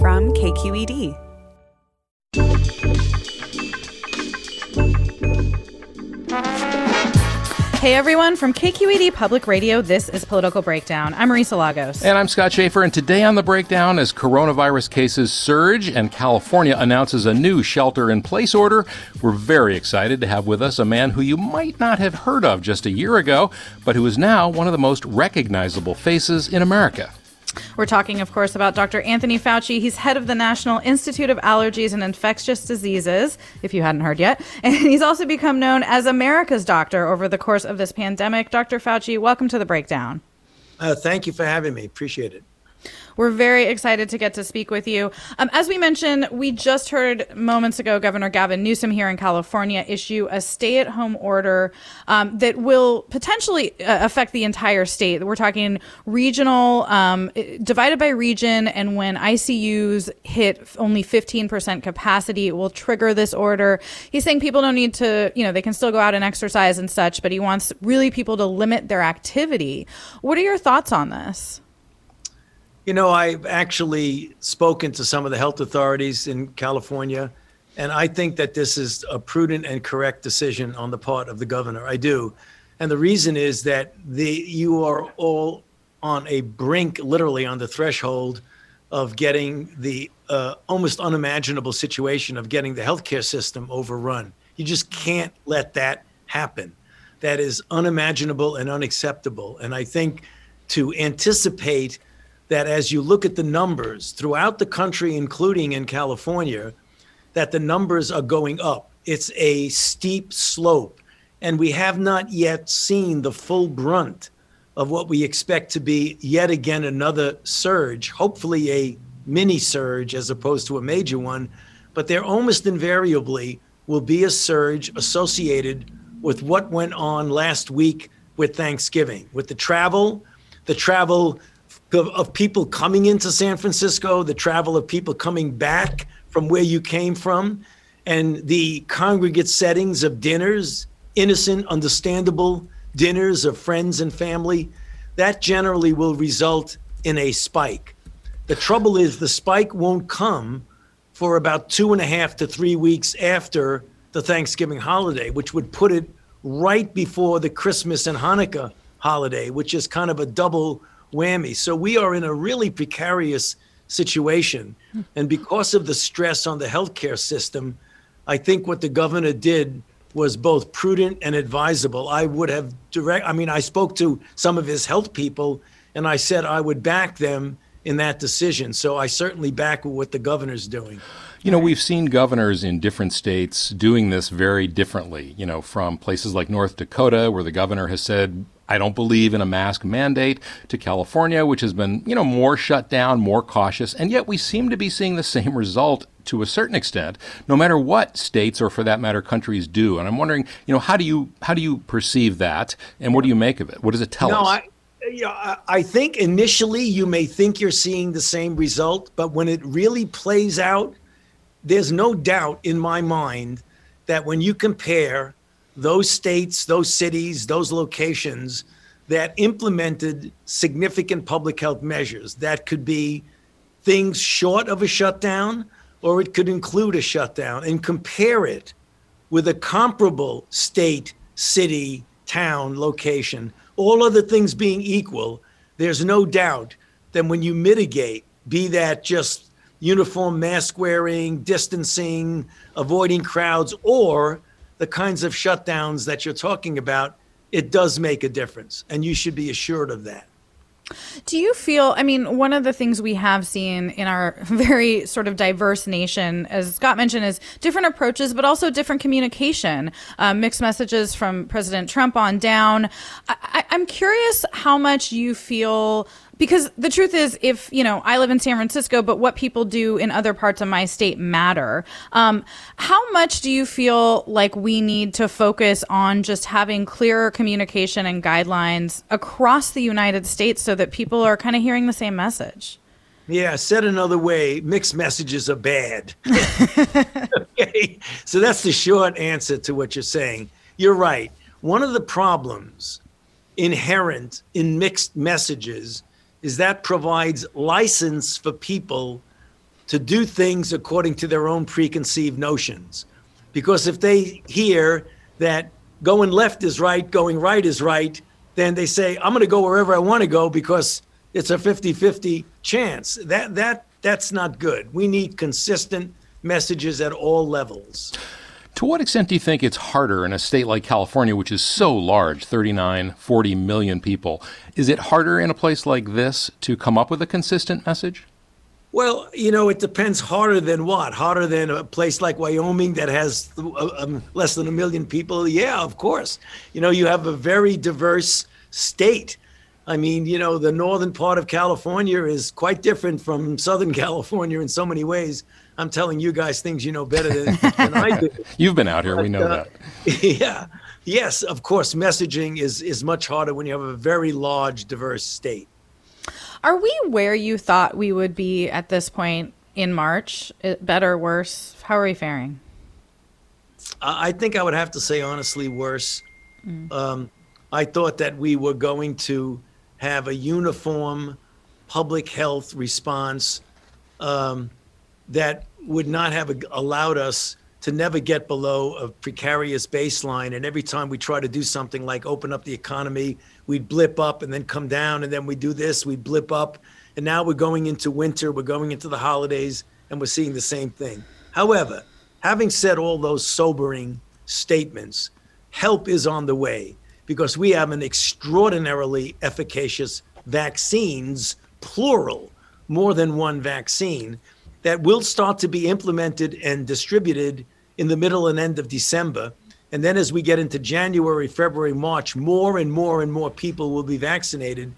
From KQED. Hey everyone, from KQED Public Radio, this is Political Breakdown. I'm Marisa Lagos. And I'm Scott Shafer, and today on the breakdown, as coronavirus cases surge and California announces a new shelter in place order, we're very excited to have with us a man who you might not have heard of just a year ago, but who is now one of the most recognizable faces in America. We're talking, of course, about Dr. Anthony Fauci. He's head of the National Institute of Allergies and Infectious Diseases, if you hadn't heard yet. And he's also become known as America's doctor over the course of this pandemic. Dr. Fauci, welcome to the breakdown. Uh, thank you for having me. Appreciate it. We're very excited to get to speak with you. Um, as we mentioned, we just heard moments ago Governor Gavin Newsom here in California issue a stay at home order um, that will potentially uh, affect the entire state. We're talking regional, um, divided by region, and when ICUs hit only 15% capacity, it will trigger this order. He's saying people don't need to, you know, they can still go out and exercise and such, but he wants really people to limit their activity. What are your thoughts on this? You know, I've actually spoken to some of the health authorities in California, and I think that this is a prudent and correct decision on the part of the governor. I do. And the reason is that the you are all on a brink, literally on the threshold of getting the uh, almost unimaginable situation of getting the healthcare system overrun. You just can't let that happen. That is unimaginable and unacceptable. And I think to anticipate that as you look at the numbers throughout the country, including in California, that the numbers are going up. It's a steep slope. And we have not yet seen the full brunt of what we expect to be yet again another surge, hopefully a mini surge as opposed to a major one. But there almost invariably will be a surge associated with what went on last week with Thanksgiving, with the travel, the travel of, of people coming into San Francisco, the travel of people coming back from where you came from, and the congregate settings of dinners, innocent, understandable dinners of friends and family, that generally will result in a spike. The trouble is, the spike won't come for about two and a half to three weeks after the Thanksgiving holiday, which would put it right before the Christmas and Hanukkah holiday, which is kind of a double whammy. So we are in a really precarious situation. And because of the stress on the healthcare system, I think what the governor did was both prudent and advisable. I would have direct I mean I spoke to some of his health people and I said I would back them in that decision. So I certainly back what the governor's doing. You know, we've seen governors in different states doing this very differently. You know, from places like North Dakota, where the governor has said, I don't believe in a mask mandate to California, which has been, you know, more shut down, more cautious, and yet we seem to be seeing the same result to a certain extent, no matter what states or for that matter countries do. And I'm wondering, you know, how do you how do you perceive that and what do you make of it? What does it tell no, us? I- yeah, I think initially you may think you're seeing the same result, but when it really plays out, there's no doubt in my mind that when you compare those states, those cities, those locations that implemented significant public health measures. That could be things short of a shutdown, or it could include a shutdown, and compare it with a comparable state, city, town, location. All other things being equal, there's no doubt that when you mitigate, be that just uniform mask wearing, distancing, avoiding crowds, or the kinds of shutdowns that you're talking about, it does make a difference. And you should be assured of that. Do you feel, I mean, one of the things we have seen in our very sort of diverse nation, as Scott mentioned, is different approaches, but also different communication, uh, mixed messages from President Trump on down. I, I'm curious how much you feel because the truth is if you know i live in san francisco but what people do in other parts of my state matter um, how much do you feel like we need to focus on just having clearer communication and guidelines across the united states so that people are kind of hearing the same message yeah, said another way, mixed messages are bad. okay, so that's the short answer to what you're saying. You're right. One of the problems inherent in mixed messages is that provides license for people to do things according to their own preconceived notions. Because if they hear that going left is right, going right is right, then they say, I'm going to go wherever I want to go because it's a 50 50 chance. That, that, that's not good. We need consistent messages at all levels. To what extent do you think it's harder in a state like California, which is so large 39, 40 million people? Is it harder in a place like this to come up with a consistent message? Well, you know, it depends harder than what? Harder than a place like Wyoming that has um, less than a million people? Yeah, of course. You know, you have a very diverse state. I mean, you know, the northern part of California is quite different from Southern California in so many ways. I'm telling you guys things you know better than, than I do. You've been out here, but, we know uh, that. Yeah. Yes, of course, messaging is is much harder when you have a very large, diverse state. Are we where you thought we would be at this point in March? Better, worse? How are we faring? I think I would have to say honestly worse. Mm. Um, I thought that we were going to have a uniform public health response um, that would not have allowed us to never get below a precarious baseline. And every time we try to do something like open up the economy, we'd blip up and then come down. And then we do this, we blip up. And now we're going into winter, we're going into the holidays, and we're seeing the same thing. However, having said all those sobering statements, help is on the way because we have an extraordinarily efficacious vaccines, plural, more than one vaccine that will start to be implemented and distributed in the middle and end of December. And then as we get into January, February, March, more and more and more people will be vaccinated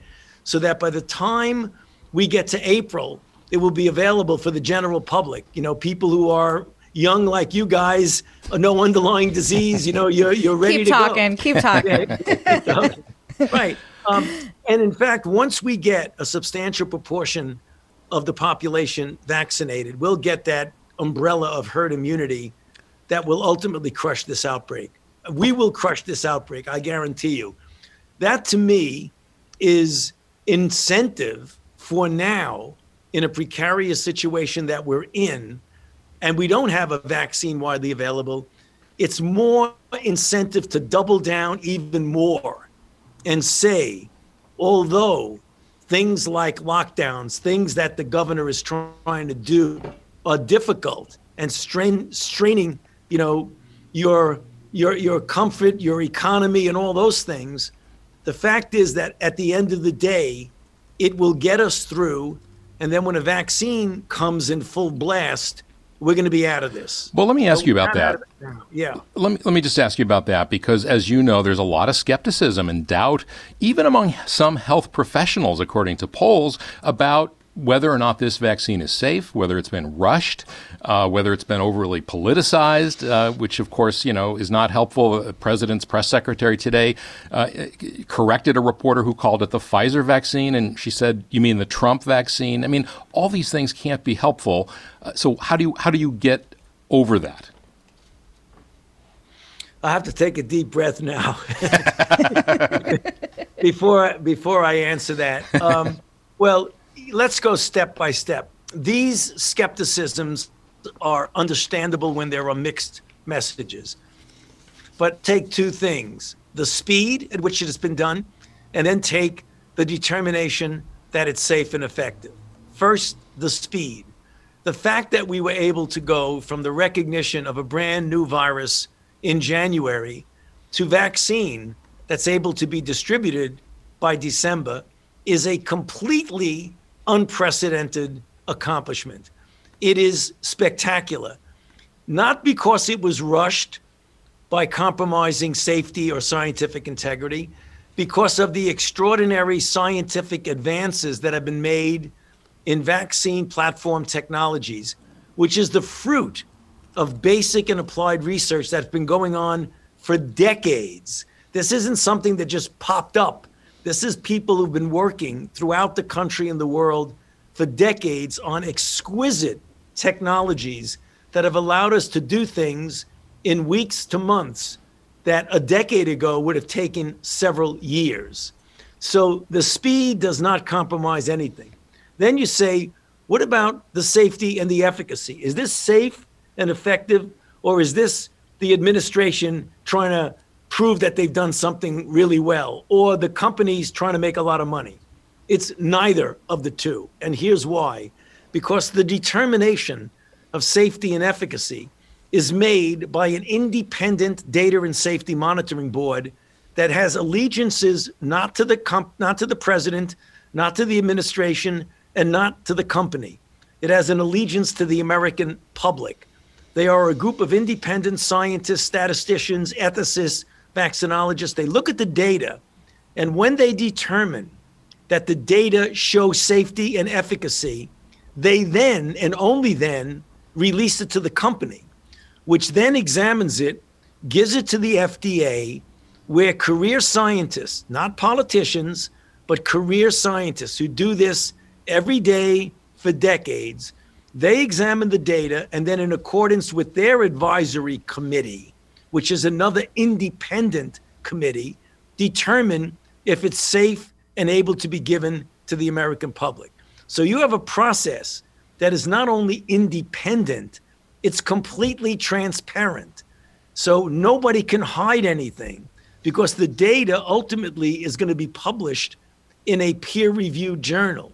so that by the time we get to April, it will be available for the general public. You know, people who are young like you guys, uh, no underlying disease, you know, you're, you're ready keep to talking, go. Keep talking, keep talking. right. Um, and in fact, once we get a substantial proportion of the population vaccinated, we'll get that umbrella of herd immunity that will ultimately crush this outbreak. We will crush this outbreak, I guarantee you. That to me is incentive for now in a precarious situation that we're in and we don't have a vaccine widely available. It's more incentive to double down even more and say, although things like lockdowns, things that the governor is trying to do are difficult and strain, straining, you know, your your your comfort, your economy, and all those things. The fact is that at the end of the day, it will get us through. And then when a vaccine comes in full blast, we're going to be out of this. Well, let me ask you about that. Yeah. Let me let me just ask you about that because as you know there's a lot of skepticism and doubt even among some health professionals according to polls about whether or not this vaccine is safe, whether it's been rushed, uh, whether it's been overly politicized, uh, which of course you know is not helpful. The president's press secretary today uh, corrected a reporter who called it the Pfizer vaccine, and she said, "You mean the Trump vaccine?" I mean, all these things can't be helpful. Uh, so how do you how do you get over that? I have to take a deep breath now before before I answer that. Um, well, let's go step by step. These skepticisms are understandable when there are mixed messages. But take two things the speed at which it has been done, and then take the determination that it's safe and effective. First, the speed. The fact that we were able to go from the recognition of a brand new virus in January to vaccine that's able to be distributed by December is a completely unprecedented accomplishment. It is spectacular, not because it was rushed by compromising safety or scientific integrity, because of the extraordinary scientific advances that have been made in vaccine platform technologies, which is the fruit of basic and applied research that's been going on for decades. This isn't something that just popped up. This is people who've been working throughout the country and the world for decades on exquisite technologies that have allowed us to do things in weeks to months that a decade ago would have taken several years. So the speed does not compromise anything. Then you say, what about the safety and the efficacy? Is this safe and effective, or is this the administration trying to prove that they've done something really well, or the companies trying to make a lot of money? It's neither of the two. And here's why because the determination of safety and efficacy is made by an independent data and safety monitoring board that has allegiances not to the comp- not to the president, not to the administration, and not to the company. It has an allegiance to the American public. They are a group of independent scientists, statisticians, ethicists, vaccinologists. They look at the data, and when they determine that the data show safety and efficacy, they then and only then release it to the company which then examines it, gives it to the FDA, where career scientists, not politicians, but career scientists who do this every day for decades, they examine the data and then, in accordance with their advisory committee, which is another independent committee, determine if it's safe and able to be given to the American public. So you have a process that is not only independent, it's completely transparent. So nobody can hide anything because the data ultimately is going to be published in a peer reviewed journal.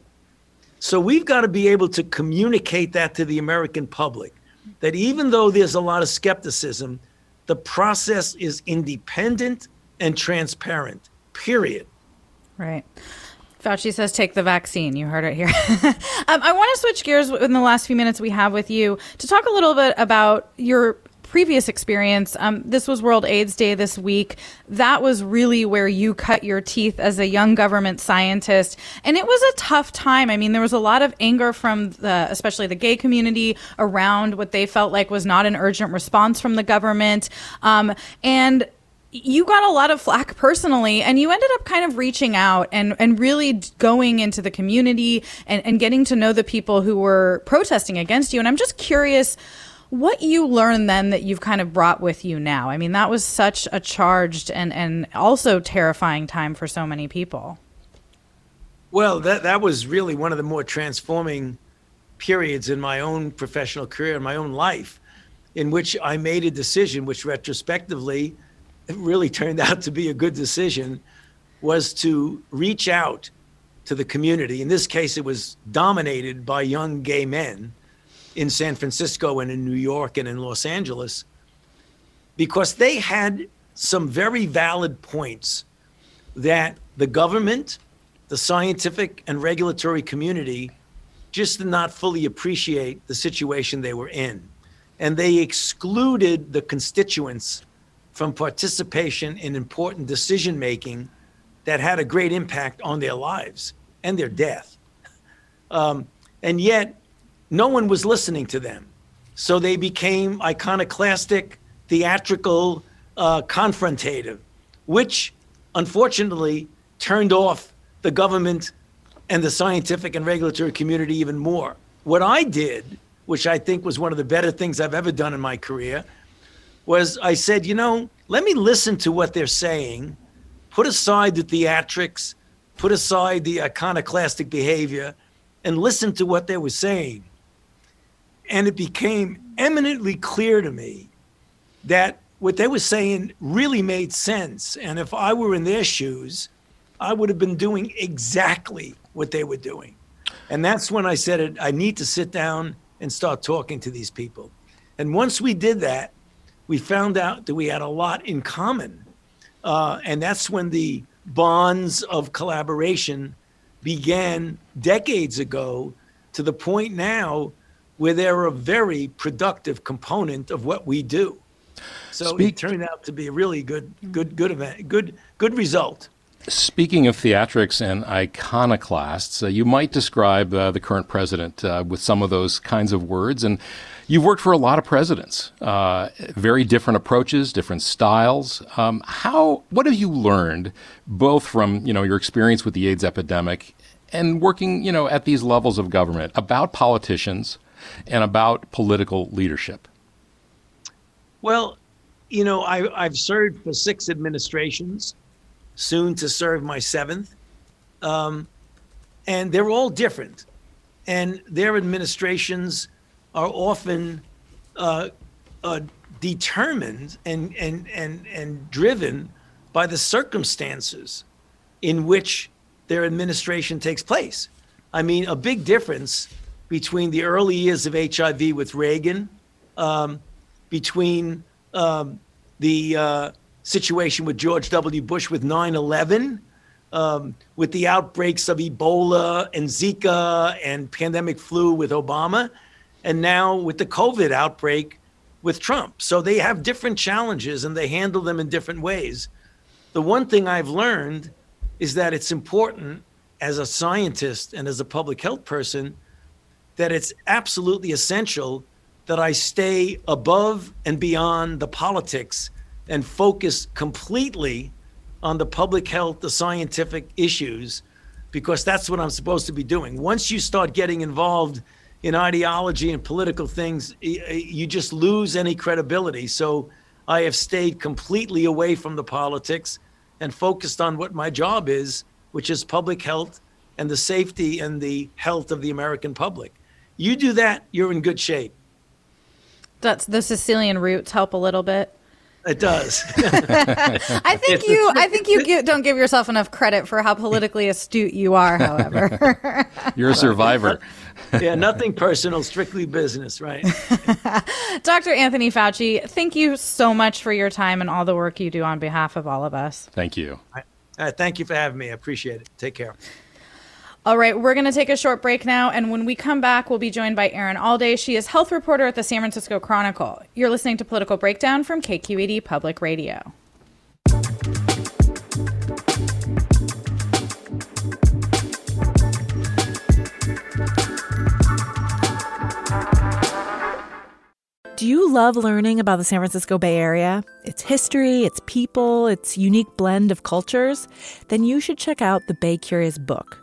So we've got to be able to communicate that to the American public that even though there's a lot of skepticism, the process is independent and transparent, period. Right. Fauci says take the vaccine. You heard it here. um, I want to switch gears in the last few minutes we have with you to talk a little bit about your previous experience. Um, this was World AIDS Day this week. That was really where you cut your teeth as a young government scientist. And it was a tough time. I mean, there was a lot of anger from the, especially the gay community around what they felt like was not an urgent response from the government. Um, and you got a lot of flack personally and you ended up kind of reaching out and, and really going into the community and, and getting to know the people who were protesting against you. And I'm just curious what you learned then that you've kind of brought with you now. I mean, that was such a charged and, and also terrifying time for so many people. Well, that, that was really one of the more transforming periods in my own professional career, in my own life, in which I made a decision, which retrospectively, really turned out to be a good decision was to reach out to the community. In this case, it was dominated by young gay men in San Francisco and in New York and in Los Angeles because they had some very valid points that the government, the scientific and regulatory community just did not fully appreciate the situation they were in. And they excluded the constituents from participation in important decision making that had a great impact on their lives and their death. Um, and yet, no one was listening to them. So they became iconoclastic, theatrical, uh, confrontative, which unfortunately turned off the government and the scientific and regulatory community even more. What I did, which I think was one of the better things I've ever done in my career, was I said, you know, let me listen to what they're saying, put aside the theatrics, put aside the iconoclastic behavior, and listen to what they were saying. And it became eminently clear to me that what they were saying really made sense. And if I were in their shoes, I would have been doing exactly what they were doing. And that's when I said, I need to sit down and start talking to these people. And once we did that, we found out that we had a lot in common. Uh, and that's when the bonds of collaboration began decades ago to the point now where they're a very productive component of what we do. So Speak- it turned out to be a really good, good, good event, good, good result. Speaking of theatrics and iconoclasts, uh, you might describe uh, the current president uh, with some of those kinds of words. And you've worked for a lot of presidents, uh, very different approaches, different styles. Um, how? What have you learned, both from you know your experience with the AIDS epidemic and working you know at these levels of government, about politicians and about political leadership? Well, you know, I, I've served for six administrations soon to serve my seventh. Um, and they're all different. And their administrations are often uh, uh, determined and, and, and, and driven by the circumstances in which their administration takes place. I mean, a big difference between the early years of HIV with Reagan, um, between um, the uh, situation with George W. Bush with 9 11, um, with the outbreaks of Ebola and Zika and pandemic flu with Obama, and now with the COVID outbreak with Trump. So they have different challenges and they handle them in different ways. The one thing I've learned is that it's important as a scientist and as a public health person that it's absolutely essential that I stay above and beyond the politics and focus completely on the public health, the scientific issues, because that's what I'm supposed to be doing. Once you start getting involved in ideology and political things, you just lose any credibility. So I have stayed completely away from the politics and focused on what my job is, which is public health and the safety and the health of the American public. You do that, you're in good shape. That's the Sicilian roots help a little bit. It does. I think you. I think you give, don't give yourself enough credit for how politically astute you are. However, you're a survivor. yeah, nothing personal, strictly business, right? Dr. Anthony Fauci, thank you so much for your time and all the work you do on behalf of all of us. Thank you. All right, thank you for having me. I appreciate it. Take care. All right, we're going to take a short break now. And when we come back, we'll be joined by Erin Allday. She is health reporter at the San Francisco Chronicle. You're listening to Political Breakdown from KQED Public Radio. Do you love learning about the San Francisco Bay Area? Its history, its people, its unique blend of cultures? Then you should check out the Bay Curious book.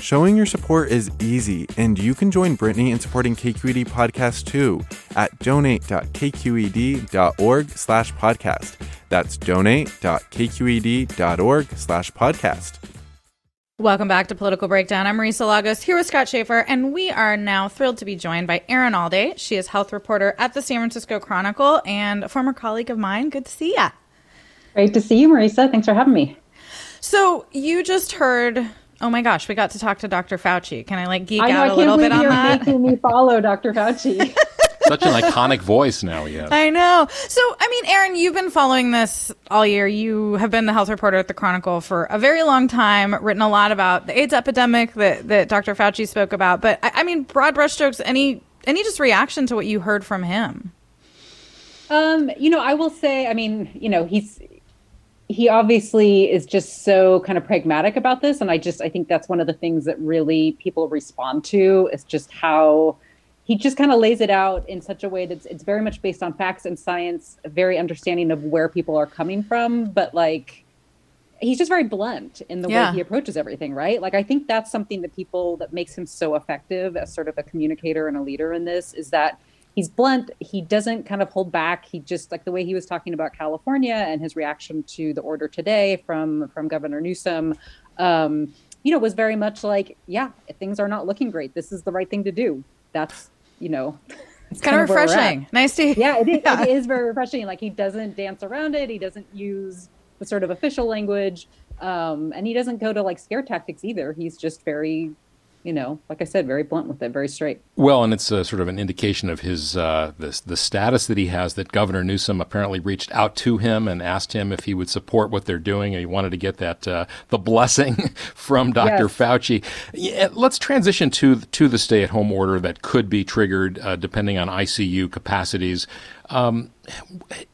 Showing your support is easy, and you can join Brittany in supporting KQED Podcast too at donate.kqed.org slash podcast. That's donate.kqed.org slash podcast. Welcome back to Political Breakdown. I'm Marisa Lagos here with Scott Shafer, and we are now thrilled to be joined by Erin Allday. She is health reporter at the San Francisco Chronicle and a former colleague of mine. Good to see ya. Great to see you, Marisa. Thanks for having me. So you just heard Oh my gosh, we got to talk to Dr. Fauci. Can I like geek I know, out a little bit on you're that? making me follow Dr. Fauci. Such an iconic voice now he has. I know. So, I mean, Erin, you've been following this all year. You have been the health reporter at the Chronicle for a very long time, written a lot about the AIDS epidemic that, that Dr. Fauci spoke about. But I, I mean, broad brushstrokes, any any just reaction to what you heard from him? Um, you know, I will say, I mean, you know, he's he obviously is just so kind of pragmatic about this and i just i think that's one of the things that really people respond to is just how he just kind of lays it out in such a way that it's very much based on facts and science very understanding of where people are coming from but like he's just very blunt in the yeah. way he approaches everything right like i think that's something that people that makes him so effective as sort of a communicator and a leader in this is that he's blunt. He doesn't kind of hold back. He just like the way he was talking about California and his reaction to the order today from from Governor Newsom. Um, you know, was very much like, yeah, things are not looking great. This is the right thing to do. That's you know. It's kind, kind of refreshing. Nice to yeah, it is, yeah. it is very refreshing. Like he doesn't dance around it. He doesn't use the sort of official language, um, and he doesn't go to like scare tactics either. He's just very you know, like I said, very blunt with it, very straight. Well, and it's a, sort of an indication of his uh, the, the status that he has. That Governor Newsom apparently reached out to him and asked him if he would support what they're doing, and he wanted to get that uh, the blessing from Dr. Yes. Fauci. Yeah, let's transition to to the stay-at-home order that could be triggered uh, depending on ICU capacities. Um,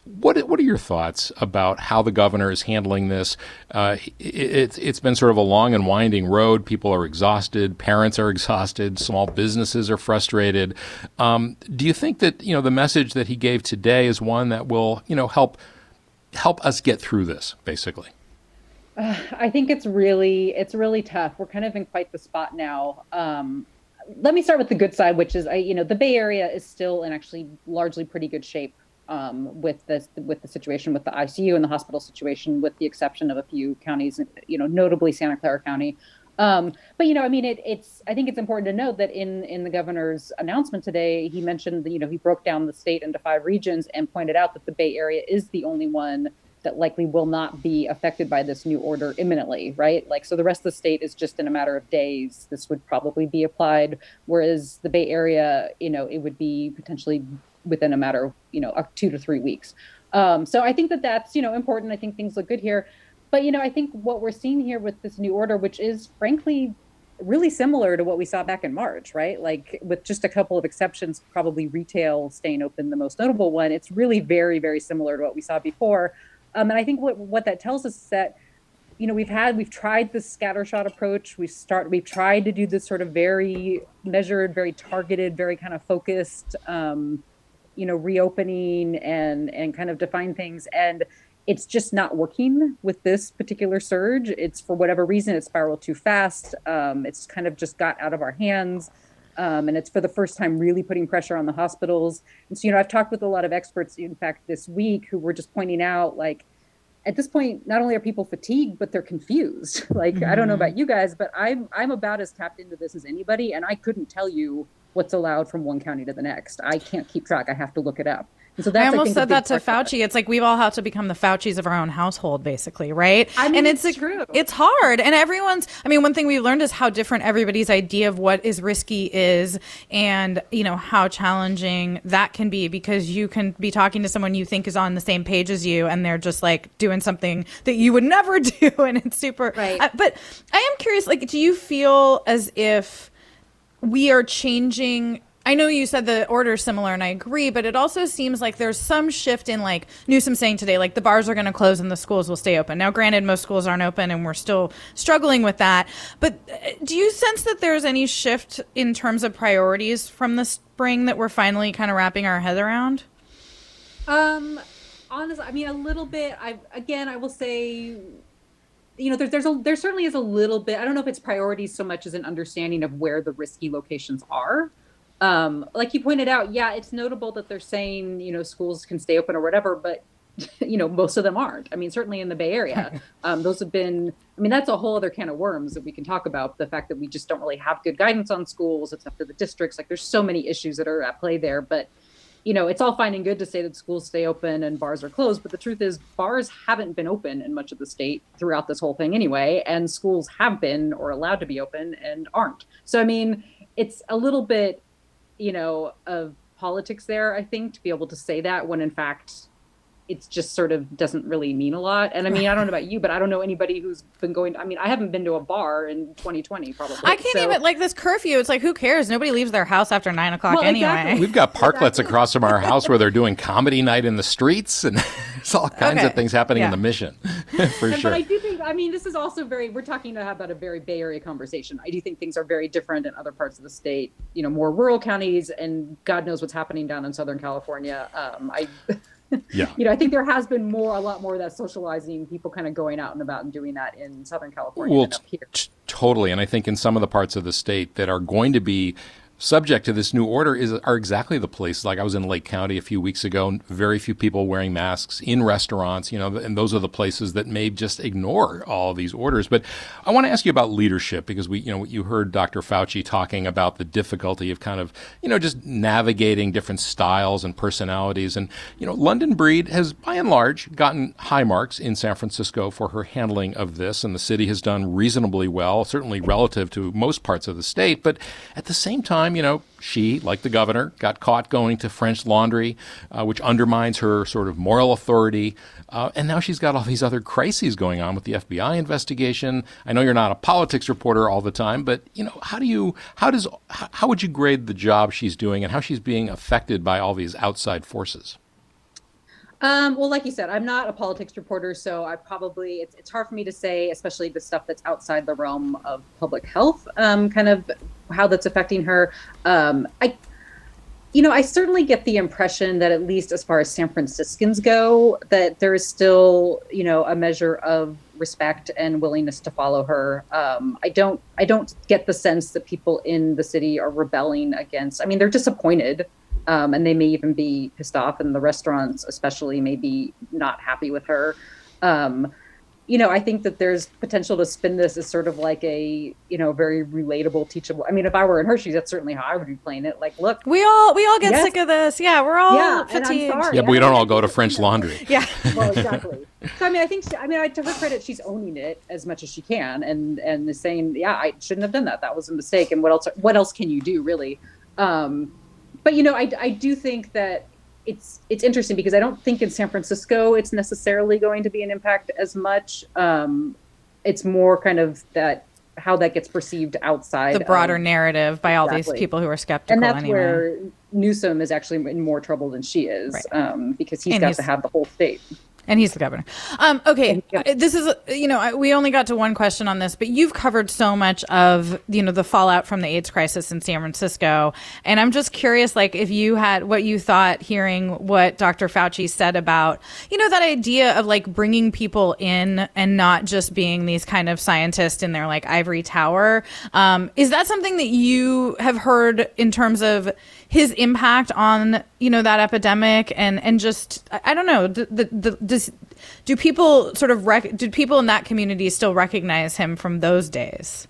what what are your thoughts about how the governor is handling this? Uh, it, it's been sort of a long and winding road. People are exhausted. Parents are exhausted. Small businesses are frustrated. Um, do you think that you know the message that he gave today is one that will you know help help us get through this? Basically, uh, I think it's really it's really tough. We're kind of in quite the spot now. Um, let me start with the good side, which is I, you know, the Bay Area is still in actually largely pretty good shape um, with this with the situation with the ICU and the hospital situation, with the exception of a few counties, you know, notably Santa Clara County. Um, but you know, I mean, it, it's I think it's important to note that in in the governor's announcement today, he mentioned that you know he broke down the state into five regions and pointed out that the Bay Area is the only one that likely will not be affected by this new order imminently, right? Like, so the rest of the state is just in a matter of days. This would probably be applied, whereas the Bay Area, you know, it would be potentially within a matter of, you know, two to three weeks. Um, so I think that that's, you know, important. I think things look good here. But, you know, I think what we're seeing here with this new order, which is frankly really similar to what we saw back in March, right? Like with just a couple of exceptions, probably retail staying open, the most notable one. It's really very, very similar to what we saw before. Um, and I think what what that tells us is that you know we've had we've tried this scattershot approach. We start we've tried to do this sort of very measured, very targeted, very kind of focused, um, you know, reopening and and kind of define things and it's just not working with this particular surge. It's for whatever reason it spiraled too fast. Um, it's kind of just got out of our hands. Um, and it's for the first time really putting pressure on the hospitals. And so, you know, I've talked with a lot of experts, in fact, this week, who were just pointing out, like, at this point, not only are people fatigued, but they're confused. like, mm-hmm. I don't know mm-hmm. about you guys, but I'm I'm about as tapped into this as anybody, and I couldn't tell you what's allowed from one county to the next. I can't keep track. I have to look it up. So I almost I said that to Fauci. It's like we've all had to become the Faucis of our own household, basically, right? I mean, and it's, it's true. It's hard, and everyone's. I mean, one thing we've learned is how different everybody's idea of what is risky is, and you know how challenging that can be because you can be talking to someone you think is on the same page as you, and they're just like doing something that you would never do, and it's super. Right. Uh, but I am curious. Like, do you feel as if we are changing I know you said the order is similar, and I agree, but it also seems like there's some shift in like Newsom saying today, like the bars are going to close and the schools will stay open. Now, granted, most schools aren't open, and we're still struggling with that. But uh, do you sense that there's any shift in terms of priorities from the spring that we're finally kind of wrapping our head around? Um, honestly, I mean, a little bit. I again, I will say you know, there's a there certainly is a little bit. I don't know if it's priorities so much as an understanding of where the risky locations are um, like you pointed out, yeah, it's notable that they're saying, you know, schools can stay open or whatever, but you know, most of them aren't. I mean, certainly in the Bay Area, um, those have been. I mean, that's a whole other can of worms that we can talk about. The fact that we just don't really have good guidance on schools. It's up to the districts. Like, there's so many issues that are at play there. But you know, it's all fine and good to say that schools stay open and bars are closed. But the truth is, bars haven't been open in much of the state throughout this whole thing anyway, and schools have been or allowed to be open and aren't. So I mean, it's a little bit you know, of politics there, I think, to be able to say that when in fact it's just sort of doesn't really mean a lot. And I mean, I don't know about you, but I don't know anybody who's been going. I mean, I haven't been to a bar in 2020 probably. I can't So- even like this curfew. It's like who cares? Nobody leaves their house after nine o'clock Well, anyway. exactly. We've got parklets across from our house where they're doing comedy night in the streets, and it's all kinds Okay. of things happening Yeah. in the mission, for And- sure. But I do think, I mean, this is also very, we're talking about a very Bay Area conversation. I do think things are very different in other parts of the state, you know, more rural counties, and God knows what's happening down in Southern California. Um, I, Yeah. you know, I think there has been more, a lot more of that socializing, people kind of going out and about and doing that in Southern California Well, than up here. t- totally. And I think in some of the parts of the state that are going to be subject to this new order is are exactly the places. Like I was in Lake County a few weeks ago, very few people wearing masks in restaurants. You know, and those are the places that may just ignore all these orders. But I want to ask you about leadership because we, you know, you heard Dr. Fauci talking about the difficulty of kind of, you know, just navigating different styles and personalities. And you know, London Breed has by and large gotten high marks in San Francisco for her handling of this, and the city has done reasonably well, certainly relative to most parts of the state. But at the same time, you know, she, like the governor, got caught going to French Laundry, uh, which undermines her sort of moral authority. Uh, and now she's got all these other crises going on with the FBI investigation. I know you're not a politics reporter all the time, but you know, how do you, how does, how, how would you grade the job she's doing and how she's being affected by all these outside forces? Um, well, like you said, I'm not a politics reporter, so I probably it's, it's hard for me to say, especially the stuff that's outside the realm of public health, um, kind of how that's affecting her. Um, I, you know, I certainly get the impression that at least as far as San Franciscans go, that there is still, you know, a measure of respect and willingness to follow her. Um, I don't, I don't get the sense that people in the city are rebelling against. I mean, they're disappointed um, and they may even be pissed off, and the restaurants, especially, may be not happy with her. Um, you know, I think that there's potential to spin this as sort of like a, you know, very relatable, teachable. I mean, if I were in her shoes, that's certainly how I would be playing it. Like, look, we all we all get Yes. sick of this. Yeah, we're all Yeah, and I'm fatigued. sorry. Yeah, but we don't all go to French Laundry. Yeah. well, exactly. So I mean, I think she, I mean, I, to her credit, she's owning it as much as she can, and and is saying, yeah, I shouldn't have done that. That was a mistake. And what else? What else can you do, really? Um, but you know, I I do think that it's it's interesting because I don't think in San Francisco it's necessarily going to be an impact as much. Um, it's more kind of that how that gets perceived outside the broader of- narrative by all these people who are skeptical and that's anyway. where Newsom is actually in more trouble than she is, Right. um, because he's And got he's- to have the whole state. And he's the governor. Um, okay, this is you know I- we only got to one question on this, but you've covered so much of you know the fallout from the AIDS crisis in San Francisco, and I'm just curious, like if you had what you thought hearing what Dr. Fauci said about you know that idea of like bringing people in and not just being these kind of scientists in their like ivory tower. Um, is that something that you have heard in terms of his impact on you know that epidemic and and just I, I don't know the, the, the, does do people sort of rec- did people in that community still recognize him from those days?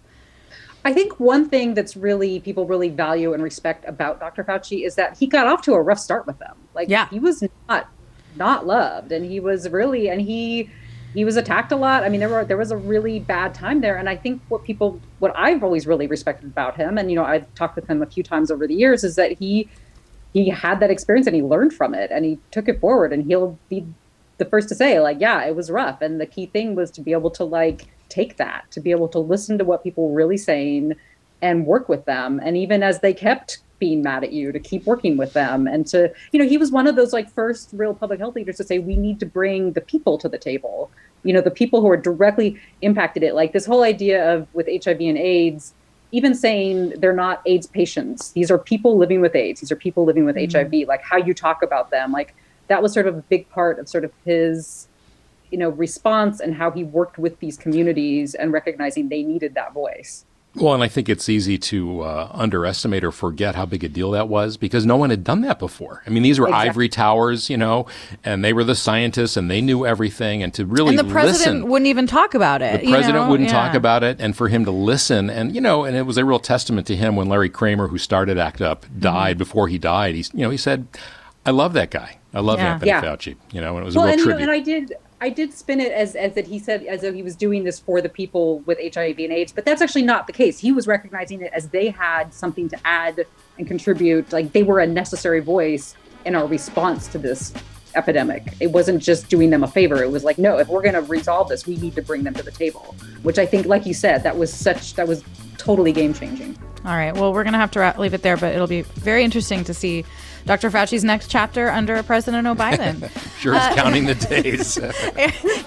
I think one thing that's really people really value and respect about Dr. Fauci is that he got off to a rough start with them. Like Yeah. he was not not loved and he was really and he he was attacked a lot. I mean there were there was a really bad time there. And I think what people what I've always really respected about him and you know I've talked with him a few times over the years is that he he had that experience and he learned from it and he took it forward and he'll be the first to say like yeah it was rough. And the key thing was to be able to like take that to be able to listen to what people were really saying and work with them. And even as they kept being mad at you to keep working with them and to you know he was one of those like first real public health leaders to say we need to bring the people to the table. You know the people who are directly impacted it like this whole idea of with hiv and aids even saying they're not aids patients these are people living with aids these are people living with mm-hmm. hiv like how you talk about them like that was sort of a big part of sort of his you know response and how he worked with these communities and recognizing they needed that voice Well, and I think it's easy to uh, underestimate or forget how big a deal that was because no one had done that before. I mean, these were Exactly. ivory towers, you know, and they were the scientists and they knew everything. And to really And the president listen, wouldn't even talk about it. the president know? wouldn't Yeah. talk about it, and for him to listen, and you know, and it was a real testament to him when Larry Kramer, who started ACT UP, Mm-hmm. died. Before he died, he's you know he said, "I love that guy. I love Yeah. Anthony Yeah. Fauci." You know, and it was well a real and, you know, tribute. and i did i did spin it as as that he said as though he was doing this for the people with hiv and aids but that's actually not the case he was recognizing it as they had something to add and contribute like they were a necessary voice in our response to this epidemic. It wasn't just doing them a favor. It was like, no, if we're going to resolve this, we need to bring them to the table. Which I think, like you said, that was such that was totally game changing. All right. Well, we're going to have to leave it there, but it'll be very interesting to see Dr. Fauci's next chapter under President Biden. sure is uh, counting the days.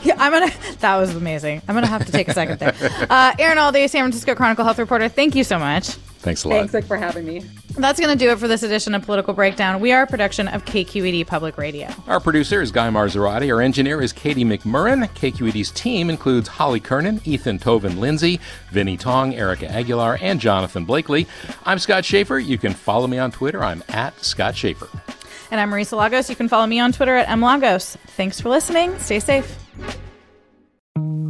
yeah, I'm gonna. That was amazing. I'm gonna have to take a second there. Uh, Erin Allday, San Francisco Chronicle health reporter. Thank you so much. Thanks a lot. Thanks for having me. That's going to do it for this edition of Political Breakdown. We are a production of KQED Public Radio. Our producer is Guy Marzorati. Our engineer is Katie McMurran. KQED's team includes Holly Kernan, Ethan Tovin Lindsay, Vinnie Tong, Erica Aguilar, and Jonathan Blakely. I'm Scott Shafer. You can follow me on Twitter. I'm at Scott Shafer. And I'm Marisa Lagos. You can follow me on Twitter at mlagos. Thanks for listening. Stay safe.